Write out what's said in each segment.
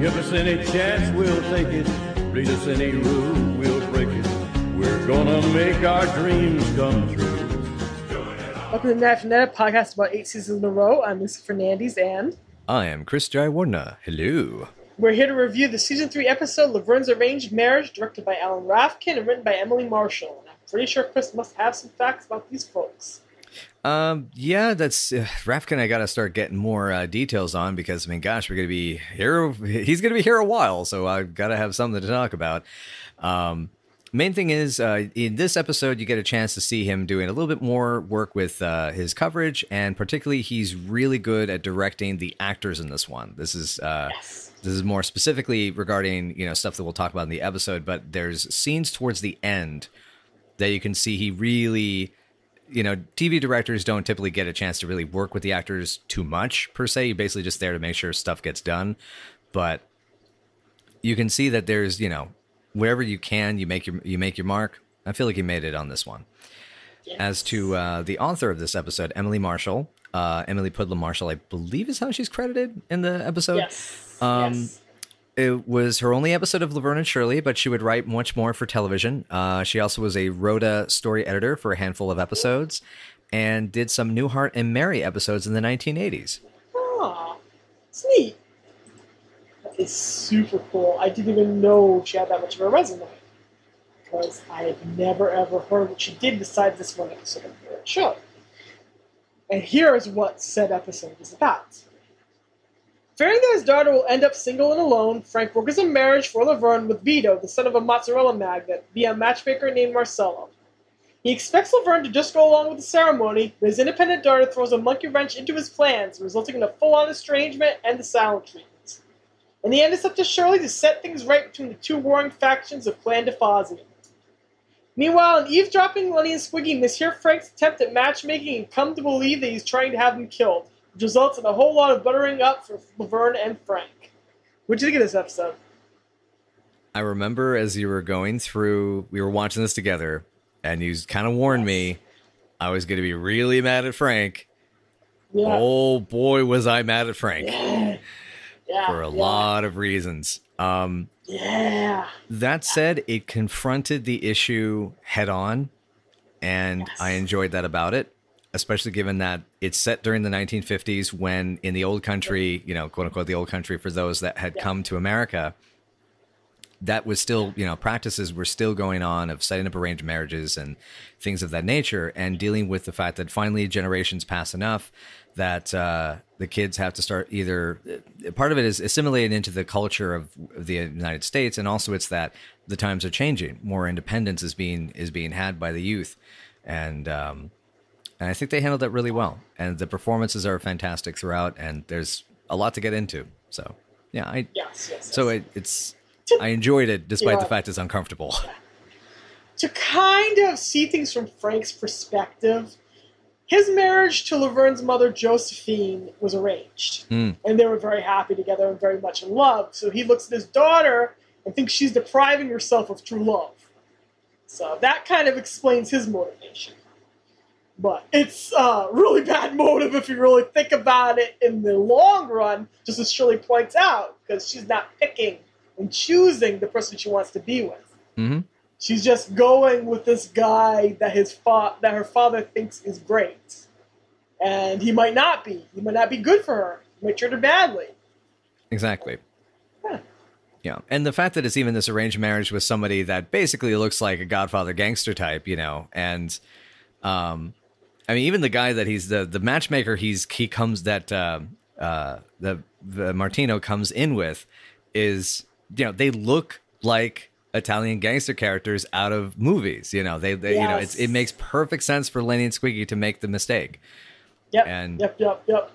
Give us any chance, we'll take it. Read us any rule, we'll break it. We're gonna make our dreams come true. Welcome to the National podcast about eight seasons in a row. I'm Lisa Fernandez, and I am Chris Jaiwarna. Hello. we're here to review the season three episode Laverne's Arranged Marriage, directed by Alan Rafkin and written by Emily Marshall. And I'm pretty sure Chris must have some facts about these folks. Um, yeah, that's uh, Rafkin. I got to start getting more uh, details on because I mean, gosh, we're gonna be here. He's gonna be here a while, so I've got to have something to talk about. Um, main thing is uh, in this episode, you get a chance to see him doing a little bit more work with uh, his coverage, and particularly, he's really good at directing the actors in this one. This is uh, Yes. this is more specifically regarding you know stuff that we'll talk about in the episode but there's scenes towards the end that you can see he really you know tv directors don't typically get a chance to really work with the actors too much per se. You're basically just there to make sure stuff gets done. But you can see that there's you know wherever you can you make your you make your mark. I feel like he made it on this one. As to uh, the author of this episode emily marshall uh, emily Purdum marshall i believe is how she's credited in the episode. Yes. Um, yes. It was her only episode of Laverne and Shirley, but she would write much more for television. Uh, she also was a Rhoda story editor for a handful of episodes and did some Newhart and Mary episodes in the 1980s. Aw, it's neat. That is super cool. I didn't even know she had that much of a resume. Because I had never ever heard what she did besides this one episode of the show. And here is what said episode is about. Fearing that his daughter will end up single and alone, Frank brokers a marriage for Laverne with Vito, the son of a mozzarella magnate, via a matchmaker named Marcello. He expects Laverne to just go along with the ceremony, but his independent daughter throws a monkey wrench into his plans, resulting in a full on estrangement and the silent treatment. In the end, it's up to Shirley to set things right between the two warring factions of Clan DeFazio. Meanwhile, an eavesdropping, Lenny and Squiggy mishear Frank's attempt at matchmaking and come to believe that he's trying to have them killed, which results in a whole lot of buttering up for Laverne and Frank. What'd you think of this episode? I remember as you were going through, we were watching this together, and you kind of warned me I was going to be really mad at Frank. Yeah. Oh boy, was I mad at Frank Yeah. Yeah. for a lot of reasons. Um, Yeah. That said, it confronted the issue head on, and Yes. I enjoyed that about it, especially given that it's set during the 1950s when in the old country, you know, quote unquote, the old country for those that had Yeah. come to America, that was still, you know, practices were still going on of setting up arranged marriages and things of that nature, and dealing with the fact that finally generations pass enough that uh, the kids have to start either uh, part of it is assimilated into the culture of, of the United States, and also it's that the times are changing. More independence is being is being had by the youth, and um, and I think they handled that really well. And the performances are fantastic throughout, and there's a lot to get into. So yeah, I Yes. Yes. so yes. it, it's I enjoyed it despite Yeah. the fact it's uncomfortable. to kind of see things from Frank's perspective, his marriage to Laverne's mother, Josephine, was arranged. Hmm. And they were very happy together and very much in love. So he looks at his daughter and thinks she's depriving herself of true love. So that kind of explains his motivation. But it's a really bad motive if you really think about it in the long run, just as Shirley points out, because she's not picking and choosing the person she wants to be with. hmm She's just going with this guy that his fa- that her father thinks is great, and he might not be. He might not be good for her. He might treat her badly. Exactly. Yeah. Yeah. And the fact that it's even this arranged marriage with somebody that basically looks like a Godfather gangster type, you know, and um I mean even the guy that he's the the matchmaker he's he comes that uh uh the, the Martino comes in with is you know, they look like Italian gangster characters out of movies, you know. They, they you know, it's it makes perfect sense for Lenny and Squiggy to make the mistake. Yep. And- yep. Yep. Yep.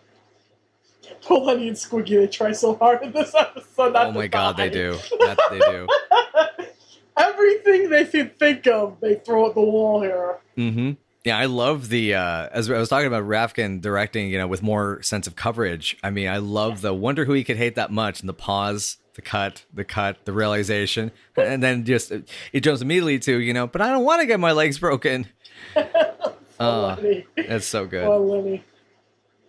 Poor Lenny and Squiggy, they try so hard in this episode. Oh my god, they do. That they do. Everything they can think of, they throw at the wall here. hmm Yeah, I love the uh as I was talking about Rafkin directing, you know, with more sense of coverage. I mean, I love the wonder who he could hate that much and the pause, the cut, the cut, the realization, and then just it jumps immediately to, you know, but I don't want to get my legs broken. Uh, Lenny. that's so good. Poor Lenny.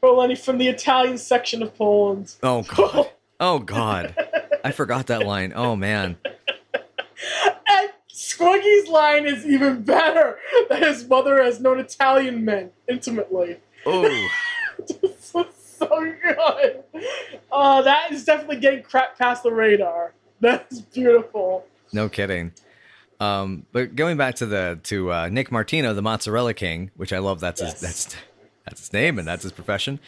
Poor Lenny from the Italian section of Poland. Oh god. Oh god. I forgot that line. Oh man. And line is even better. That his mother has known Italian men intimately. Oh, this was so good. Uh, that is definitely getting crap past the radar. That's beautiful. no kidding. Um, but going back to the to uh, Nick Martino, the Mozzarella King, which I love. That's Yes. his that's that's his name and that's his profession.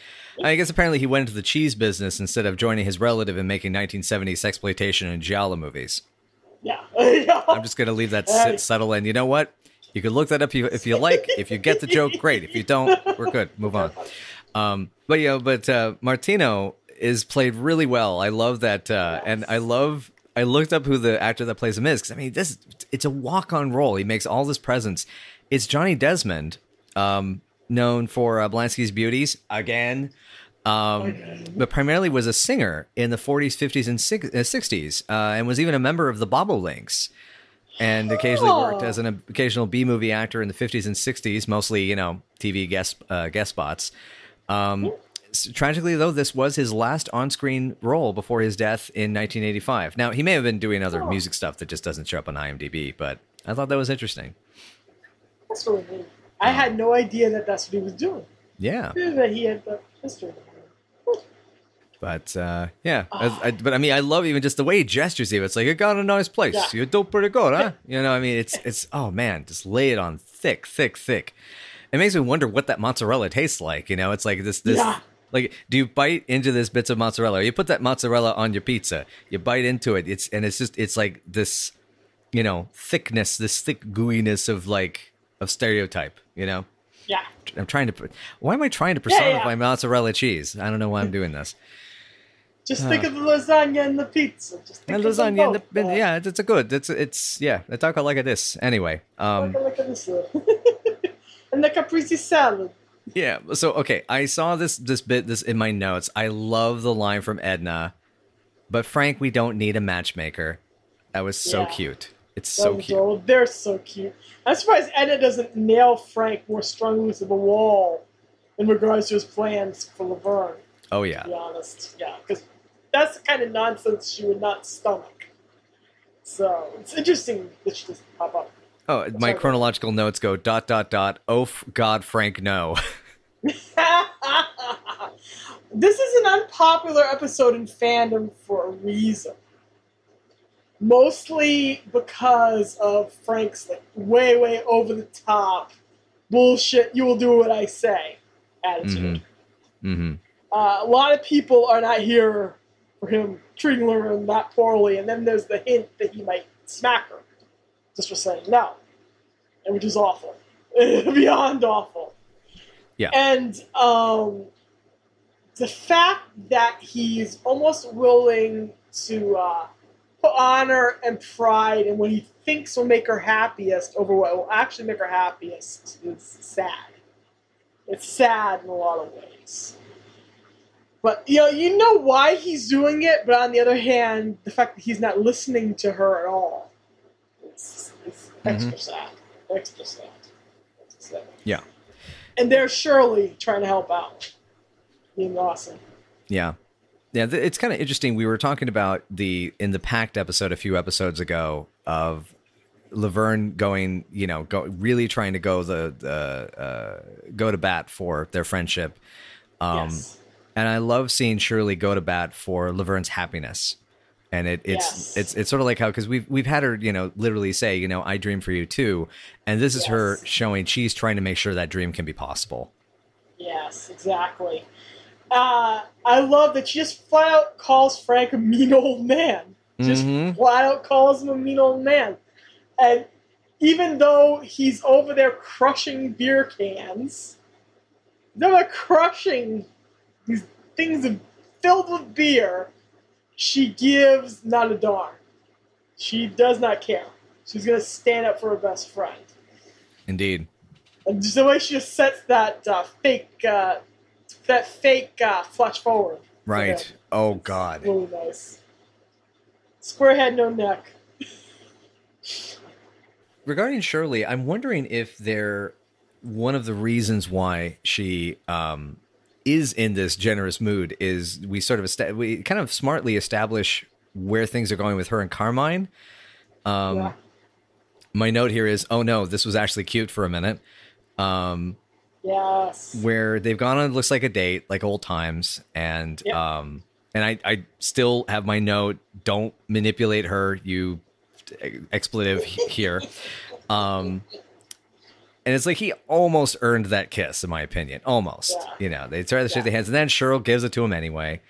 I guess apparently he went into the cheese business instead of joining his relative in making 1970s sexploitation and giallo movies. Yeah. I'm just gonna leave that sit, settle in. You know what? You can look that up if you, if you like. If you get the joke, great. If you don't, we're good. Move on. Um, but you know, but uh, Martino is played really well. I love that, uh, and I love. I looked up who the actor that plays him is because I mean, this it's a walk on role. He makes all this presence. It's Johnny Desmond, um, known for uh, Blansky's Beauties again. Um, but primarily was a singer in the 40s, 50s, and uh, 60s, uh, and was even a member of the Bobolinks and occasionally worked as an occasional B movie actor in the 50s and 60s, mostly you know TV guest uh, guest spots. Um, tragically, though, this was his last on-screen role before his death in 1985. Now, he may have been doing other Oh. music stuff that just doesn't show up on IMDb, but I thought that was interesting. That's really neat. I had no idea that that's what he was doing. Yeah, That he had the history. But uh, yeah, I, I- but I mean, I love even just the way he gestures. Even it's like you got a nice place. Yeah. You do pretty good, huh? You know, I mean, it's it's oh man, just lay it on thick, thick, thick. It makes me wonder what that mozzarella tastes like. You know, it's like this this. Yeah. Like, do you bite into this bits of mozzarella? You put that mozzarella on your pizza. You bite into it. It's and it's just it's like this, you know, thickness, this thick gooiness of like of stereotype. You know, Yeah. I'm trying to. put- Why am I trying to Yeah, yeah. personify mozzarella cheese? I don't know why I'm doing this. Just think of the lasagna and the pizza. Just think And of lasagna, and the, yeah, it's, it's a good. It's it's yeah. They talk like this anyway. Um, Look, look this. and the caprese salad. yeah. So okay, I saw this this bit this in my notes. I love the line from Edna, but Frank, we don't need a matchmaker. That was so Yeah. cute. It's so Those cute. They're so cute. I'm surprised Edna doesn't nail Frank more strongly to the wall in regards to his plans for Laverne, Oh to yeah, be honest. Yeah, because that's the kind of nonsense she would not stomach. So it's interesting that she doesn't pop up. Oh, my Sorry. chronological notes go dot dot dot. Oh God, Frank, no. this is an unpopular episode in fandom for a reason. Mostly because of Frank's like way, way over the top bullshit. You will do what I say attitude. mm-hmm. Uh, a lot of people are not here for him treating Laverne that poorly, and then there's the hint that he might smack her just for saying no, and which is awful, beyond awful. Yeah. And um, the fact that he's almost willing to uh, put honor and pride in what he thinks will make her happiest over what will actually make her happiest is sad. It's sad in a lot of ways. But you know, you know why he's doing it, but on the other hand, the fact that he's not listening to her at all, it's, it's extra sad. Extra sad. Extra sad. Yeah, And there's Shirley trying to help out, being awesome. yeah, yeah. It's kind of interesting. We were talking about the in the Pact episode a few episodes ago of Laverne going, you know, go really trying to go the the uh, go to bat for their friendship. Um, yes. And I love seeing Shirley go to bat for Laverne's happiness. And it, it's Yes. it's it's sort of like how because we've we've had her you know literally say you know I dream for you too, and this is her showing she's trying to make sure that dream can be possible. Yes, exactly. Uh, I love that she just flat out calls Frank a mean old man. Just Mhm. flat out calls him a mean old man. And even though he's over there crushing beer cans, they're like crushing these things of- filled with beer, she gives not a darn. She does not care. She's going to stand up for her best friend. Indeed. And just the way she just sets that uh, fake, uh, that fake uh, flash forward. Right. Oh God. Really nice. Square head, no neck. Regarding Shirley, I'm wondering if they're one of the reasons why she um, is in this generous mood is we sort of esta- we kind of smartly establish where things are going with her and Carmine. Um, yeah. My note here is, oh no, this was actually cute for a minute. Um, Yes. where they've gone on looks like a date, like old times, and Yep. um, and I I still have my note. Don't manipulate her, you expletive here. Um, and it's like he almost earned that kiss, in my opinion. Almost, Yeah. you know, they try to shake Yeah. their hands, and then Shirley gives it to him anyway.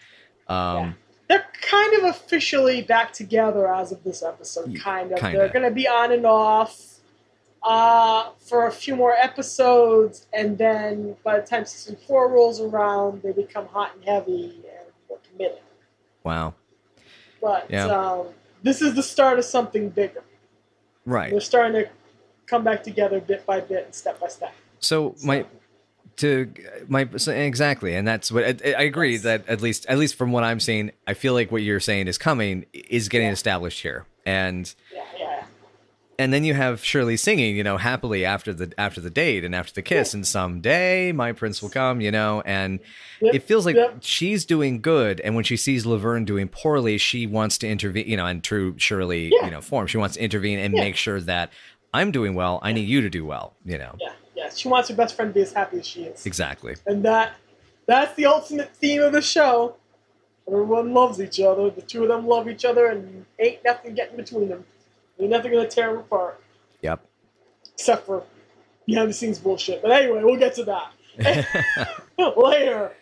Yeah. Um, They're kind of officially back together as of this episode. Kind of. kinda. They're going to be on and off uh, for a few more episodes, and then by the time season four rolls around, they become hot and heavy and more committed. wow, But Yeah. um, this is the start of something bigger. right. They're starting to come back together bit by bit and step by step. So my to my so exactly, and that's what I, I agree Yes. that at least at least from what I'm seeing, I feel like what you're saying is coming is getting Yeah. established here, and Yeah, yeah. and then you have Shirley singing, you know, happily after the after the date and after the kiss, and someday my prince will come, you know, and Yep, it feels like yep. she's doing good, and when she sees Laverne doing poorly, she wants to intervene, you know, in true Shirley, you know, form. She wants to intervene and make sure that I'm doing well. I need you to do well, you know. Yeah, yeah. She wants her best friend to be as happy as she is. Exactly. And that that's the ultimate theme of the show. Everyone loves each other. The two of them love each other, and ain't nothing getting between them. Ain't nothing gonna tear them apart, Yep. except for behind the scenes bullshit. But anyway, we'll get to that later.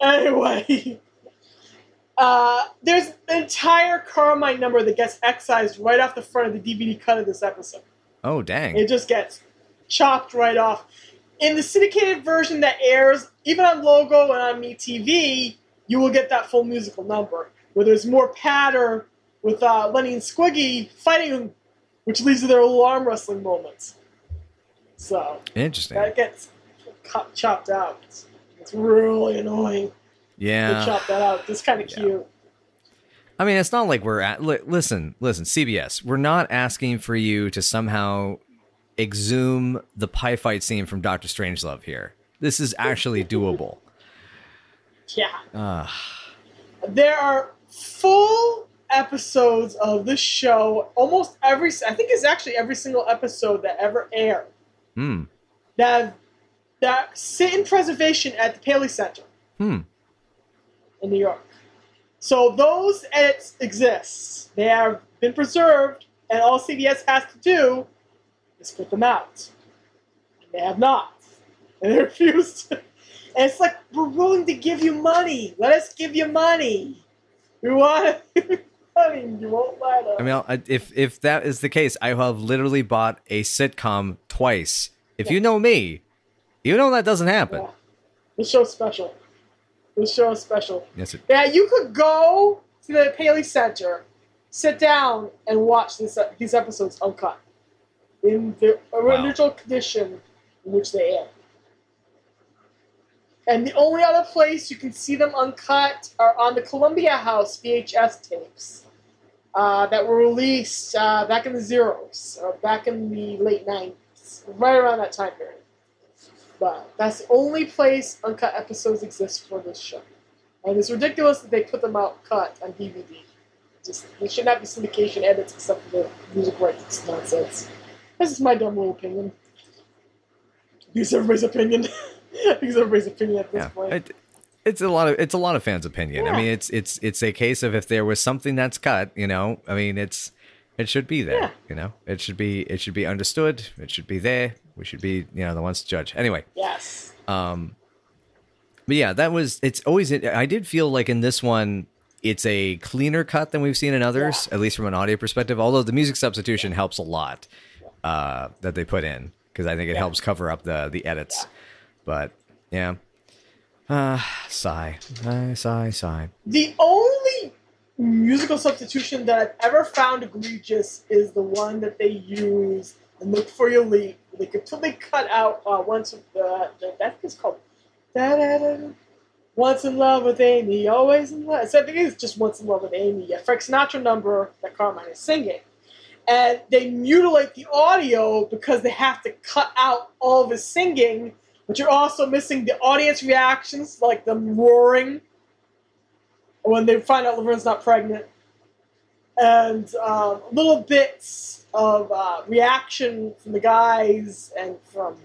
Anyway, uh, there's an entire Carmine number that gets excised right off the front of the DVD cut of this episode. Oh dang. It just gets chopped right off. In the syndicated version that airs, even on Logo and on MeTV, you will get that full musical number, where there's more patter with uh, Lenny and Squiggy fighting, which leads to their little arm wrestling moments. So Interesting. that gets cut, chopped out. It's, it's really annoying Yeah. chop that out. It's kind of Yeah. cute. I mean, it's not like we're at. Li- listen, listen, CBS. We're not asking for you to somehow exhume the pie fight scene from Doctor Strangelove here. This is actually doable. Yeah. Uh, There are full episodes of this show. Almost every, I think it's actually every single episode that ever aired hmm. that that sit in preservation at the Paley Center Hmm. in New York. So those edits exist. They have been preserved, and all CBS has to do is put them out. And they have not. And they refuse to. And it's like, we're willing to give you money. Let us give you money. We want money. You won't let us. I mean, if if that is the case, I have literally bought a sitcom twice. If you know me, you know that doesn't happen. Yeah. This show's special. This show is special. Yes, it, Yeah, you could go to the Paley Center, sit down, and watch this, uh, these episodes uncut in the original condition in which they air. And the only other place you can see them uncut are on the Columbia House VHS tapes uh, that were released uh, back in the zeros, or back in the late 90s, right around that time period. But that's the only place uncut episodes exist for this show. And it's ridiculous that they put them out cut on DVD. Just there should not be syndication edits except for the music rights nonsense. This is my dumb little opinion. Use everybody's opinion. Use everybody's opinion at this yeah. point. It, it's a lot of it's a lot of fans' opinion. Yeah. I mean, it's it's it's a case of if there was something that's cut, you know. I mean, it's it should be there. Yeah. You know, it should be it should be understood. It should be there. We should be you know the ones to judge. Anyway, yes. um, but yeah, that was. It's always. I did feel like in this one, it's a cleaner cut than we've seen in others, at least from an audio perspective. Although the music substitution helps a lot uh, that they put in because I think it Yeah. helps cover up the the edits. But yeah, uh, sigh, sigh, sigh, sigh. The only musical substitution that I've ever found egregious is the one that they use Look Before You Leap. They completely cut out uh, once. Uh, that is called. Da-da-da-da. Once in love with Amy, always in love. So I think it's just Once in Love with Amy, a Frank Sinatra number that Carmine is singing. And they mutilate the audio because they have to cut out all of his singing, but you're also missing the audience reactions, like them roaring when they find out Laverne's not pregnant. And um, little bits of uh, reaction from the guys and from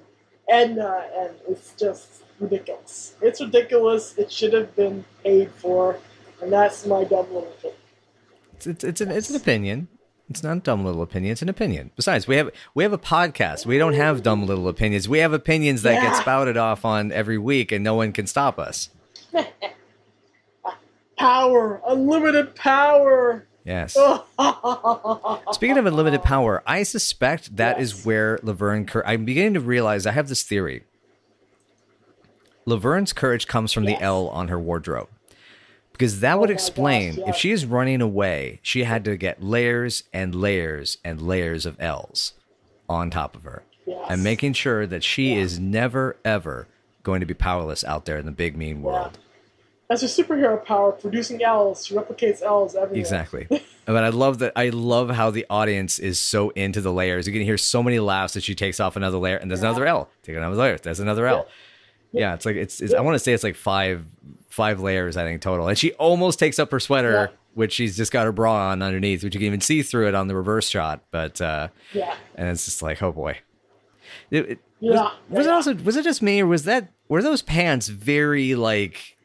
Edna, and it's just ridiculous. It's ridiculous. It should have been paid for, and that's my dumb little thing. It's it's, it's an it's an opinion. It's not a dumb little opinion. It's an opinion. Besides, we have we have a podcast. We don't have dumb little opinions. We have opinions that get spouted off on every week, and no one can stop us. Power, unlimited power. Yes. Speaking of unlimited power, I suspect that is Yes. where Laverne. Cur- I'm beginning to realize I have this theory. Laverne's courage comes from Yes. the L on her wardrobe, because that would Oh my gosh, explain if she is running away, she had to get layers and layers and layers of L's on top of her, Yes. and making sure that she Yeah. is never ever going to be powerless out there in the big mean world. That's her superhero power, producing L's. She replicates L's everywhere. Exactly. but I love that. I love how the audience is so into the layers. You can hear so many laughs that she takes off another layer, and there's Yeah. another L. Take another layer. There's another L. Yeah, it's like it's. it's I want to say it's like five five layers. I think total. And she almost takes up her sweater, Yeah. which she's just got her bra on underneath, which you can even see through it on the reverse shot. But uh, Yeah. and it's just like, oh boy. It, it- Yeah. was it yeah. also was it just me or was that were those pants very like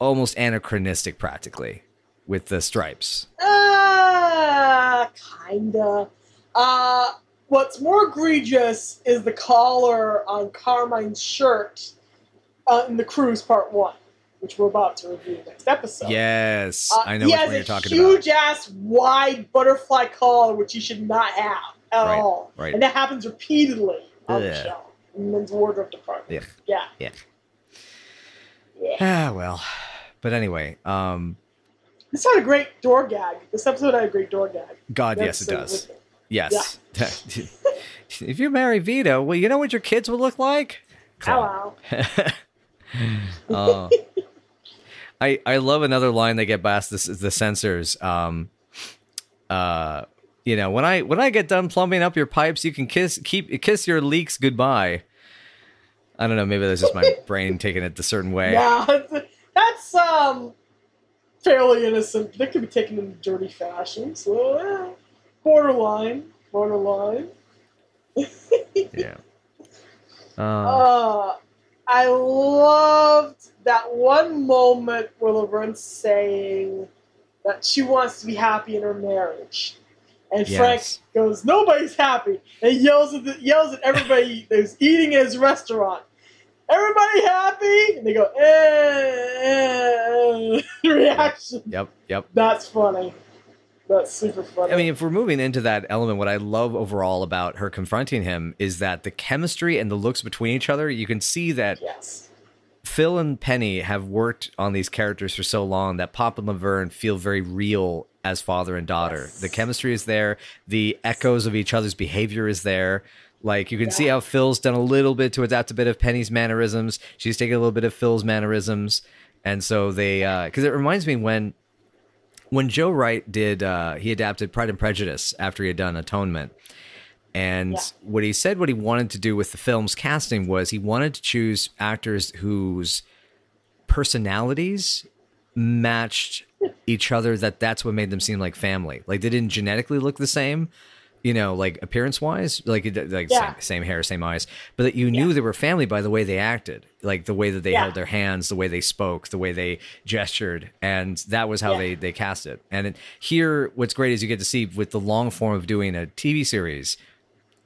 almost anachronistic practically with the stripes? Uh, kinda. Uh, what's more egregious is the collar on Carmine's shirt uh, in the cruise part one, which we're about to review next episode. Yes, Uh, I know he which has one a you're talking huge about. ass wide butterfly collar, which he should not have at Right, all. right. And that happens repeatedly on the show in the men's wardrobe department. Ugh. Yeah. Yeah. Yeah. Ah, well. But anyway, um, This had a great door gag. This episode had a great door gag. God, yes, it does. Yes. if you marry Vito, well, you know what your kids will look like? Hello. Uh, I I love another line they get past this the censors. Um, uh, you know, when I when I get done plumbing up your pipes, you can kiss keep kiss your leaks goodbye. I don't know. Maybe that's just my brain taking it a certain way. Yeah, that's um fairly innocent. They could be taken in a dirty fashion, so eh, borderline, borderline. Yeah. Uh, Uh, I loved that one moment where Laverne's saying that she wants to be happy in her marriage. And Frank goes, "Nobody's happy," and yells at the, yells at everybody who's eating at his restaurant. Everybody happy? And they go, eh, eh. reaction. yep. Yep. That's funny. That's super funny. I mean, if we're moving into that element, what I love overall about her confronting him is that the chemistry and the looks between each other, you can see that yes, Phil and Penny have worked on these characters for so long that Pop and Laverne feel very real as father and daughter. Yes. The chemistry is there, the echoes of each other's behavior is there. Like you can see how Phil's done a little bit to adapt a bit of Penny's mannerisms. She's taking a little bit of Phil's mannerisms, and so they because it reminds me when when Joe Wright did uh, he adapted Pride and Prejudice after he had done Atonement. And Yeah. what he said, what he wanted to do with the film's casting was he wanted to choose actors whose personalities matched each other. That that's what made them seem like family. Like they didn't genetically look the same, you know, like appearance wise, like like Yeah. same, same hair, same eyes, but that you knew Yeah. they were family by the way they acted, like the way that they Yeah. held their hands, the way they spoke, the way they gestured, and that was how they they cast it. And it, here, what's great is you get to see with the long form of doing a TV series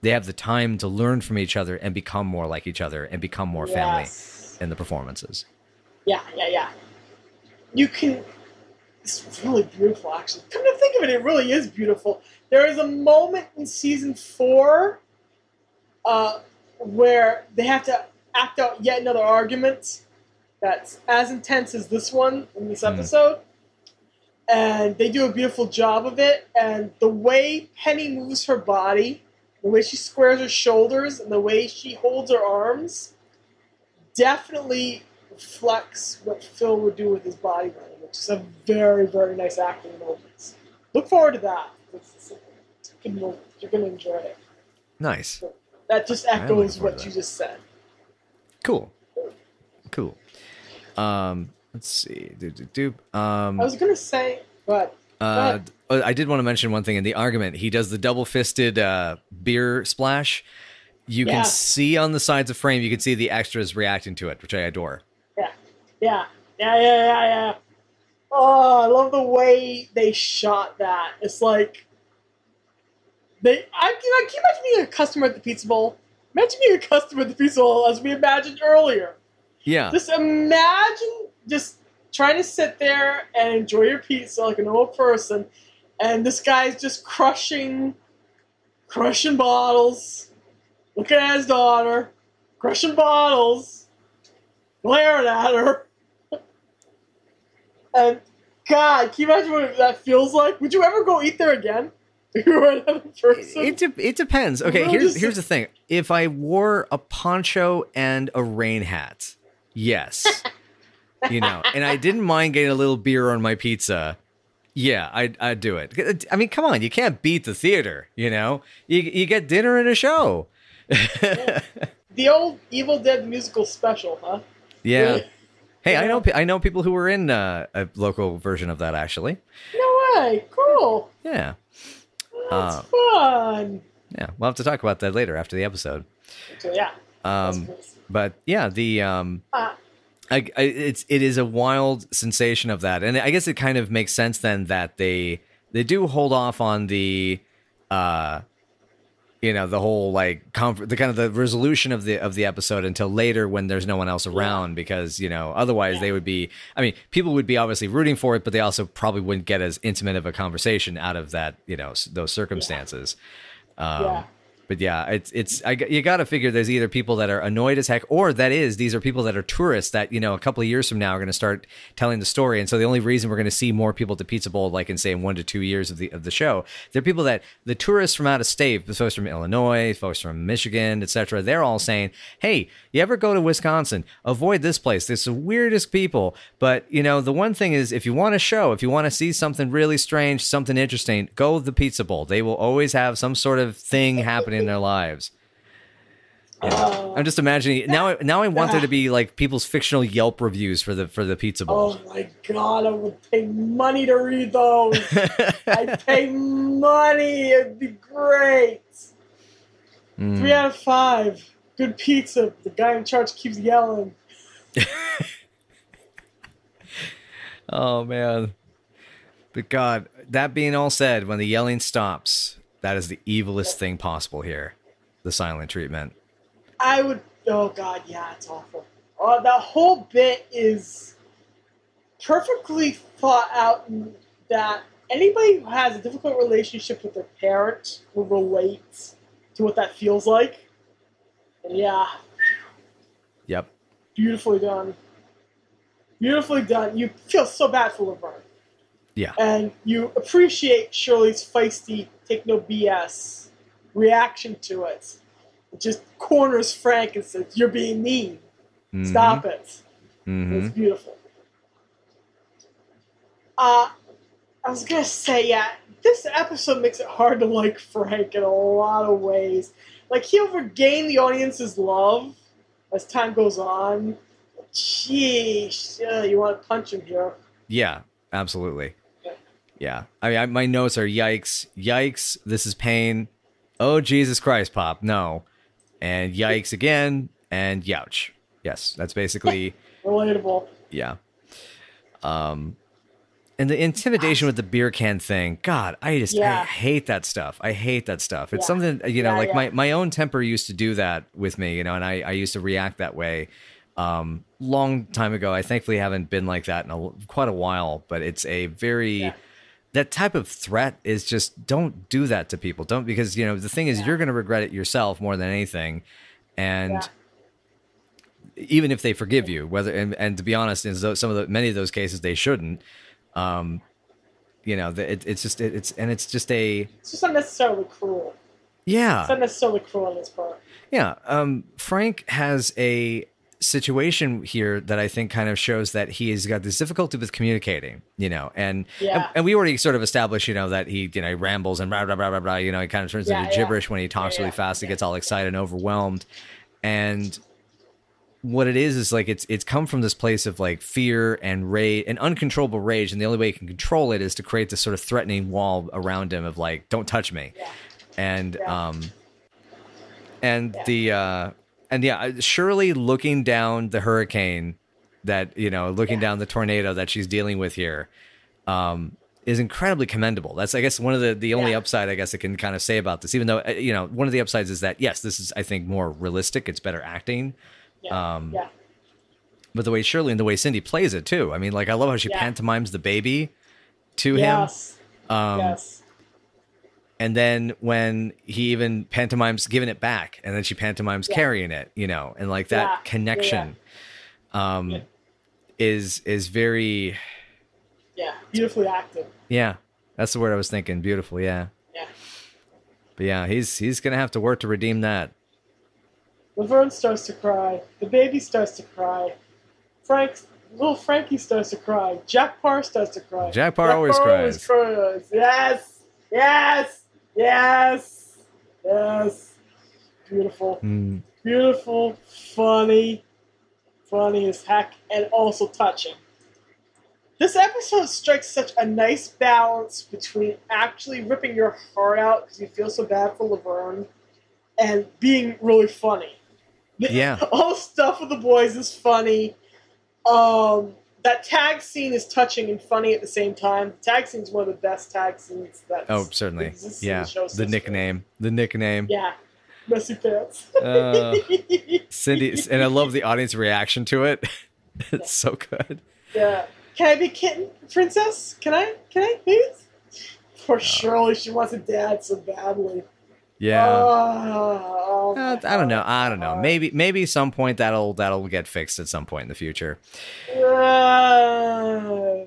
they have the time to learn from each other and become more like each other and become more family in the performances. Yeah, yeah, yeah. You can. It's really beautiful, actually. Come to think of it, it really is beautiful. There is a moment in season four uh, where they have to act out yet another argument that's as intense as this one in this Mm. episode. And they do a beautiful job of it. And the way Penny moves her body, the way she squares her shoulders, and the way she holds her arms definitely reflects what Phil would do with his body language. It's a very, very nice acting moment. Look forward to that. It's, it's a good moment. You're going to enjoy it. Nice. That just echoes what you just said. Cool. Cool. Um, let's see. Do, do, do. Um, I was going to say, but Uh, I did want to mention one thing in the argument. He does the double fisted uh, beer splash. You Yeah. can see on the sides of frame, you can see the extras reacting to it, which I adore. Yeah, yeah, yeah, yeah, yeah, yeah. Oh, I love the way they shot that. It's like they. I can, I can you imagine being a customer at the Pizza Bowl. Imagine being a customer at the Pizza Bowl, as we imagined earlier. Yeah. Just imagine just trying to sit there and enjoy your pizza like a normal person, and this guy's just crushing, crushing bottles, looking at his daughter, crushing bottles, glaring at her. And God, can you imagine what that feels like? Would you ever go eat there again? If you person? It, de- it depends. Okay, here's here's the thing. If I wore a poncho and a rain hat, yes, you know, and I didn't mind getting a little beer on my pizza, yeah, I'd, I'd do it. I mean, come on, you can't beat the theater, you know. You you get dinner and a show. the old Evil Dead musical special, huh? Yeah. Hey, I know I know people who were in uh, a local version of that actually. No way. Cool. Yeah, That's Uh, fun. yeah. We'll have to talk about that later after the episode. So yeah. Um, but yeah, the um, Ah, I, I, it's it is a wild sensation of that, and I guess it kind of makes sense then that they they do hold off on the, uh, you know, the whole like comfort, the kind of the resolution of the of the episode until later when there's no one else around because you know otherwise Yeah. they would be. I mean, people would be obviously rooting for it, but they also probably wouldn't get as intimate of a conversation out of that you know those circumstances. Um, Yeah. But yeah, it's it's I, you got to figure there's either people that are annoyed as heck, or that is these are people that are tourists that you know a couple of years from now are going to start telling the story, and so the only reason we're going to see more people the Pizza Bowl, like in say in one to two years of the of the show, they're people that the tourists from out of state, the folks from Illinois, folks from Michigan, etc. They're all saying, "Hey, you ever go to Wisconsin? Avoid this place. There's the weirdest people." But you know, the one thing is, if you want a show, if you want to see something really strange, something interesting, go to the Pizza Bowl. They will always have some sort of thing happening in their lives. uh, I'm just imagining now. I- Now I want there to be like people's fictional Yelp reviews for the for the Pizza Bowl. oh my god, I would pay money to read those. I'd pay money. It'd be great. Mm. Three out of five. Good pizza. The guy in charge keeps yelling. Oh man. But God, that being all said, when the yelling stops, that is the evilest thing possible here. The silent treatment. I would. Oh god, yeah, it's awful. Uh, that whole bit is perfectly thought out. That anybody who has a difficult relationship with their parent will relate to what that feels like. And yeah, Yep. beautifully done. Beautifully done. You feel so bad for Laverne. Yeah. And you appreciate Shirley's feisty, take no BS reaction to it. It just corners Frank and says, You're being mean. Stop it. hmm It's beautiful. Uh, I was gonna say, yeah, this episode makes it hard to like Frank in a lot of ways. Like he'll regain the audience's love as time goes on. Sheesh, uh, you want to punch him here? Yeah, absolutely. Yeah. Yeah. I mean, I, my notes are yikes, yikes, this is pain. Oh, Jesus Christ, Pop, no. And yikes again, and youch. Yes, that's basically, Relatable. yeah. Um, and the intimidation with the beer can thing, God, I just I hate that stuff. I hate that stuff. It's Yeah. something you know, Yeah, like yeah. my my own temper used to do that with me, you know, and I I used to react that way. Um, long time ago. I thankfully haven't been like that in a, quite a while, but it's a very Yeah. That type of threat is just don't do that to people. Don't because you know the thing is Yeah. you're going to regret it yourself more than anything, and Yeah. even if they forgive you, whether and, and to be honest, in some of the many of those cases they shouldn't. Um, you know, it, it's just it, it's and it's just a It's just unnecessarily cruel. yeah It's unnecessarily cruel on his part. Yeah, um, Frank has a situation here that I think kind of shows that he has got this difficulty with communicating, you know, and Yeah. and, and we already sort of established, you know, that he you know he rambles and blah blah blah blah blah, you know, he kind of turns Yeah, into yeah. gibberish when he talks really fast, he gets all excited and overwhelmed, and what it is is like it's it's come from this place of like fear and rage and uncontrollable rage. And the only way you can control it is to create this sort of threatening wall around him of like don't touch me. And um and the uh and yeah Shirley looking down the hurricane that you know looking Yeah. down the tornado that she's dealing with here um is incredibly commendable that's i guess one of the the only Yeah. upside i guess i can kind of say about this even though uh, you know one of the upsides is that yes this is i think more realistic it's better acting Yeah. Um, yeah. but the way Shirley and the way Cindy plays it too. I mean, like I love how she Yeah. pantomimes the baby to Yes. him. Um, yes. And then when he even pantomimes giving it back, and then she pantomimes Yeah. carrying it, you know, and like that Yeah. Yeah, connection um, Yeah. is is very Yeah. Beautifully acted. yeah. That's the word I was thinking. Beautiful, yeah. Yeah. But yeah, he's he's gonna have to work to redeem that. Laverne starts to cry. The baby starts to cry. Frank, little Frankie starts to cry. Jack Paar starts to cry. Jack Paar always cries. cries. Yes, yes, yes, yes. Beautiful, Mm, beautiful, funny, funny as heck, and also touching. This episode strikes such a nice balance between actually ripping your heart out because you feel so bad for Laverne and being really funny. Yeah. All stuff with the boys is funny. Um, that tag scene is touching and funny at the same time. The tag scene is one of the best tag scenes that oh, certainly. Yeah. the, The nickname. The nickname. Yeah, messy pants. Uh, Cindy, and I love the audience reaction to it. it's so good. yeah. Can I be kitten princess? Can I? Can I please? Poor Shirley, she wants a dad so badly. Yeah. Oh, Uh, I don't know. I don't know. Maybe maybe some point that'll that'll get fixed at some point in the future. Uh,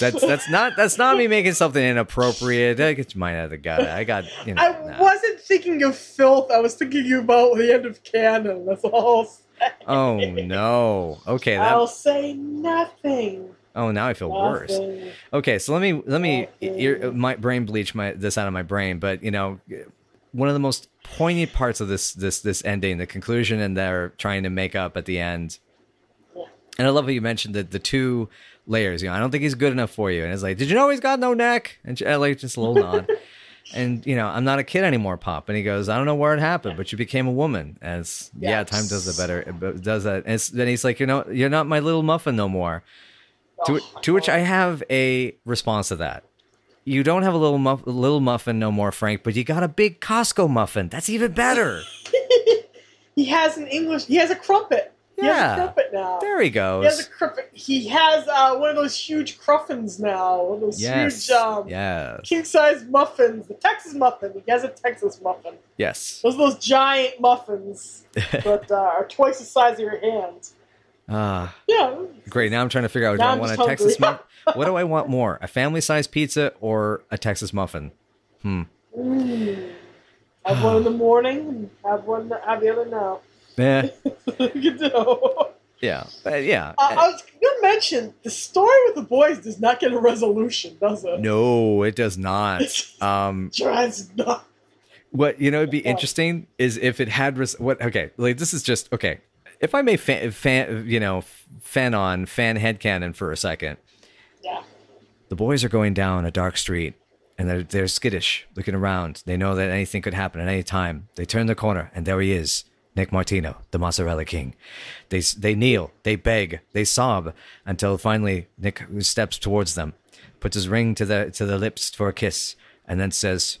That's that's not that's not me making something inappropriate. I get out of the it. I got you know. I nah. wasn't thinking of filth. I was thinking about the end of canon. That's all. I'll say. Oh no. Okay. I'll say nothing. Oh, now I feel worse. Okay, so let me let me ear, uh, my brain bleach my this out of my brain, but you know, one of the most poignant parts of this this this ending, the conclusion, and they're trying to make up at the end. And I love how you mentioned that the two layers. You know, I don't think he's good enough for you. And it's like, did you know he's got no neck? And she, uh, like just a little nod. And you know, I'm not a kid anymore, Pop. And he goes, I don't know where it happened, but you became a woman. As yeah, Yeah. time does it better. It does that. And then he's like, you know, you're not my little muffin no more. To, to which I have a response to that. You don't have a little muff, little muffin no more, Frank, but you got a big Costco muffin. That's even better. He has an English. He has a crumpet. He Yeah. has a crumpet now. There he He has a goes. crumpet. He has uh, one of those huge cruffins now. One of those Yes. huge um, Yes. king size muffins. The Texas muffin. He has a Texas muffin. Yes. Those are those giant muffins that uh, are twice the size of your hand. Ah, Yeah. great. Now I'm trying to figure out do Now I I'm want a just Texas muffin? What do I want more? A family sized pizza or a Texas muffin? Hmm. Mm. Have one in the morning and have one. Have the other now. Yeah. you know. Yeah. Uh, yeah. I, I was gonna mention the story with the boys does not get a resolution, does it? no, it does not. Um, not. What you know would be interesting is if it had res- what okay like this is just okay if I may fan, fan you know fan on fan headcanon for a second. Yeah. the boys are going down a dark street and they're they're skittish looking around. They know that anything could happen at any time. They turn the corner and there he is Nick Martino the mozzarella king. They they kneel they beg they sob until finally Nick steps towards them puts his ring to the to the lips for a kiss and then says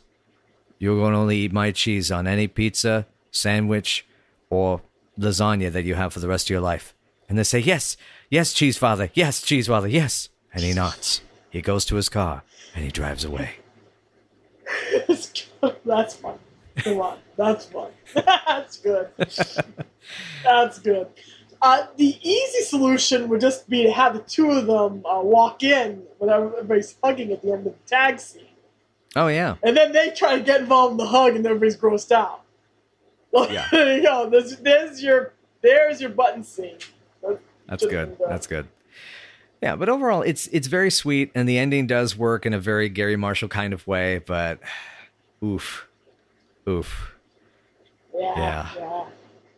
you're going to only eat my cheese on any pizza, sandwich, or lasagna that you have for the rest of your life. And they say, Yes, yes, cheese father, yes, cheese father, yes. And he nods. He goes to his car and he drives away. That's fun. Come on. That's fun. That's good. That's good. Uh, the easy solution would just be to have the two of them uh, walk in when everybody's hugging at the end of the tag scene. Oh, yeah. And then they try to get involved in the hug and everybody's grossed out. Yeah. there you go. There's, there's your there's your button scene. That's, That's good. done. That's good. Yeah, but overall, it's it's very sweet, and the ending does work in a very Garry Marshall kind of way. But, oof, oof. Yeah, Yeah. yeah.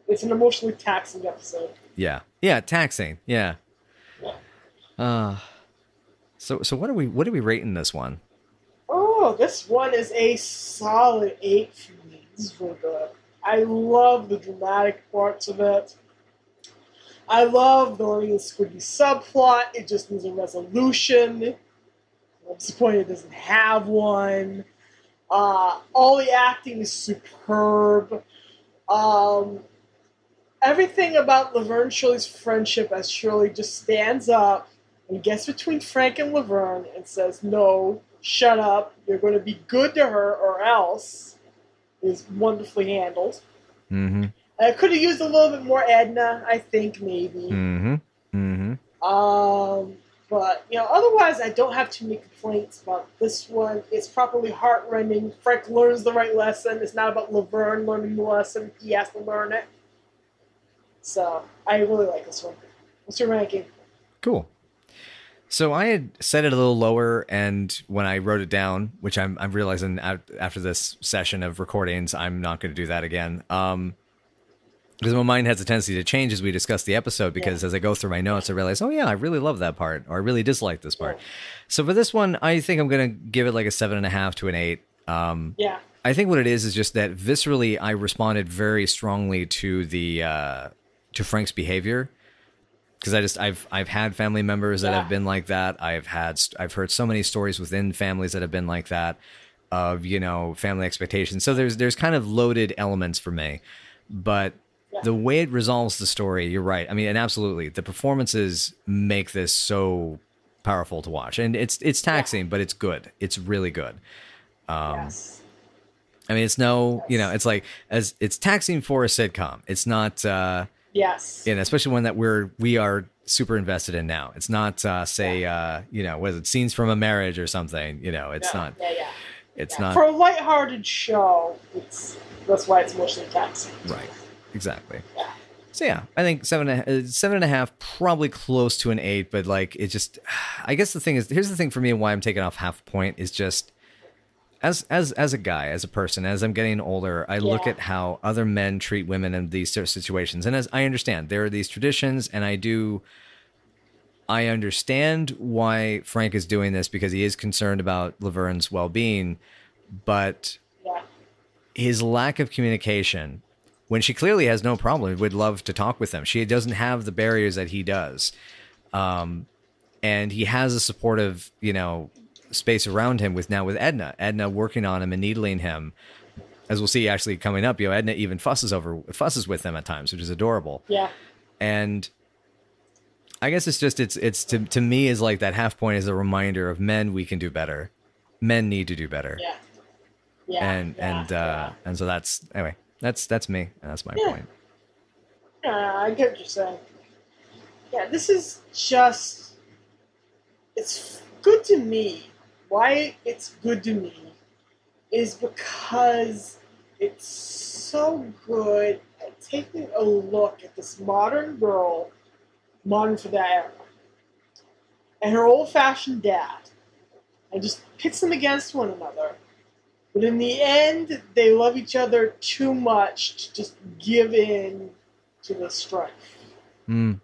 It's an emotionally taxing episode. Yeah. Yeah, taxing. Yeah. Yeah. Uh so so what are we what are we rating this one? Oh, this one is a solid eight for me. This is really good. I love the dramatic parts of it. I love the Lenny and Squiggy subplot. It just needs a resolution. I'm disappointed it doesn't have one. Uh, all the acting is superb. Um, everything about Laverne and Shirley's friendship as Shirley just stands up and gets between Frank and Laverne and says, No, shut up. You're going to be good to her or else is wonderfully handled. Mm-hmm. I could have used a little bit more Edna, I think, maybe. Mm-hmm. Mm-hmm. Um, but you know, otherwise, I don't have too many complaints about this one. It's properly heartrending. Frank learns the right lesson. It's not about Laverne learning the lesson; he has to learn it. So I really like this one. What's your ranking? Cool. So I had set it a little lower, and when I wrote it down, which I'm I'm realizing after this session of recordings, I'm not going to do that again. Um, because my mind has a tendency to change as we discuss the episode. Because as I go through my notes, I realize, oh yeah, I really love that part, or I really dislike this part. So for this one, I think I'm going to give it like a seven and a half to an eight. Um, Yeah, I think what it is is just that viscerally, I responded very strongly to the uh, to Frank's behavior because I just I've I've had family members that Yeah. have been like that. I've had I've heard so many stories within families that have been like that of you know family expectations. So there's there's kind of loaded elements for me, but Yeah. the way it resolves the story, you're right. I mean, and absolutely, the performances make this so powerful to watch, and it's it's taxing, but it's good. It's really good. Um, yes, I mean, it's no, you know, it's like as it's taxing for a sitcom. It's not, uh, yes, know, especially one that we're we are super invested in now. It's not, uh, say, uh, you know, was it scenes from a marriage or something? You know, it's Yeah, not. Yeah, yeah. It's yeah. not For a lighthearted show, it's that's why it's emotionally taxing. right. Exactly. Yeah. So yeah, I think seven and a, uh, seven and a half, probably close to an eight, but like it just, I guess the thing is, here's the thing for me and why I'm taking off half a point is just as as as a guy, as a person, as I'm getting older, I look at how other men treat women in these sort of situations, and as I understand, there are these traditions, and I do. I understand why Frank is doing this because he is concerned about Laverne's well-being, but Yeah, his lack of communication when she clearly has no problem would love to talk with him she doesn't have the barriers that he does. Um and he has a supportive you know space around him with now with edna edna working on him and needling him as we'll see actually coming up you know edna even fusses over fusses with them at times which is adorable yeah, and i guess it's just it's it's to, to me is like that half point is a reminder of men we can do better men need to do better yeah, yeah. and yeah, and uh and so that's anyway that's that's me and that's my Yeah. point Yeah, I get what you're saying. Yeah, this is just. It's good to me. Why it's good to me is because it's so good at taking a look at this modern girl, modern for that era, and her old fashioned dad, and just pits them against one another. But in the end, they love each other too much to just give in to the strife. Mm,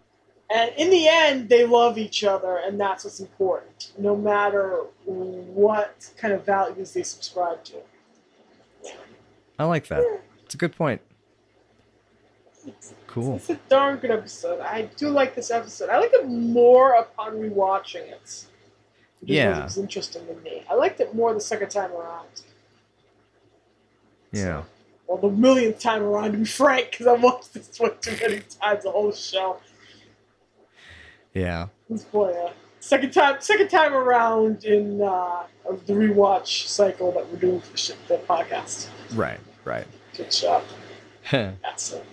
And in the end, they love each other, and that's what's important, no matter what kind of values they subscribe to. i like that it's a good point cool It's a darn good episode. I do like this episode. I like it more upon rewatching it. Yeah. It was interesting to me. I liked it more the second time around. yeah Well, the millionth time around, to be frank, because I watched this one too many times, the whole show. Yeah This boy, uh, second time, second time around in uh, of the rewatch cycle that we're doing for the, the podcast. right right Good job. That's it.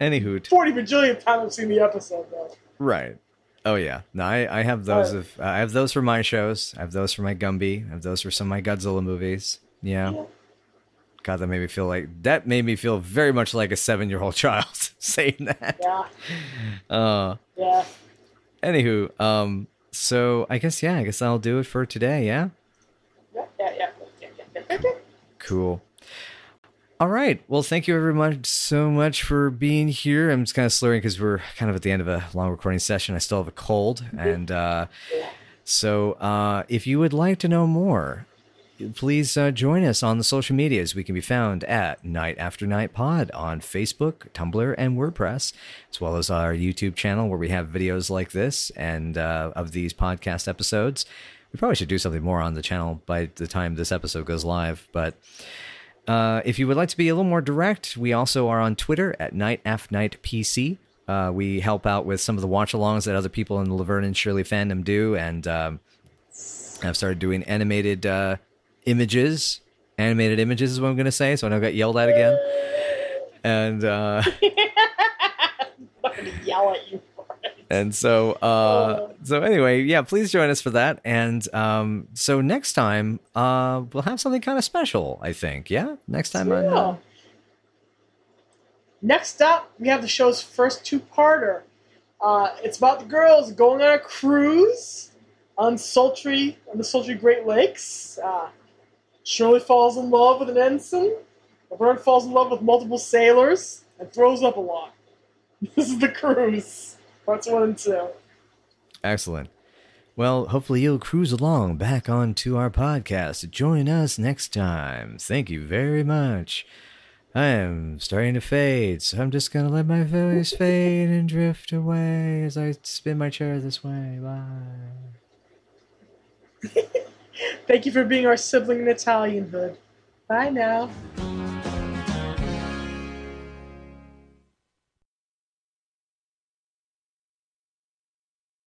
any hoot Forty bajillion times I've seen the episode though. right oh yeah no i i have those Uh, of i have those for my shows i have those for my gumby i have those for some of my godzilla movies yeah Yeah. god that made me feel like that made me feel very much like a seven year old child saying that Yeah, uh yeah. Anywho um so i guess yeah i guess i'll do it for today yeah Yeah, yeah, yeah. yeah, yeah, yeah, yeah. Cool. All right. Well, thank you everyone so much for being here. I'm just kind of slurring because we're kind of at the end of a long recording session. I still have a cold, and uh, so uh, if you would like to know more, please uh, join us on the social medias. We can be found at Night After Night Pod on Facebook, Tumblr, and WordPress, as well as our YouTube channel where we have videos like this and uh, of these podcast episodes. We probably should do something more on the channel by the time this episode goes live, but. Uh, if you would like to be a little more direct, we also are on Twitter at Night F Night PC. Uh, we help out with some of the watch alongs that other people in the Laverne and Shirley fandom do, and um, I've started doing animated uh, images. Animated images is what I'm going to say, so I don't get yelled at again. And uh, I'm gonna yell at you. for it. and so uh, so anyway, yeah, please join us for that. And um, so next time uh, we'll have something kind of special. I think, yeah, next time on. Yeah. Uh, Next up, we have the show's first two-parter. Uh, it's about the girls going on a cruise on sultry on the sultry Great Lakes. Uh, Shirley falls in love with an ensign. Laverne falls in love with multiple sailors and throws up a lot. This is the cruise. Parts one and two. Excellent. Well, hopefully you'll cruise along back onto our podcast. Join us next time. Thank you very much. I am starting to fade, so I'm just gonna let my voice fade and drift away as I spin my chair this way. Bye. Thank you for being our sibling in Italianhood. Bye now.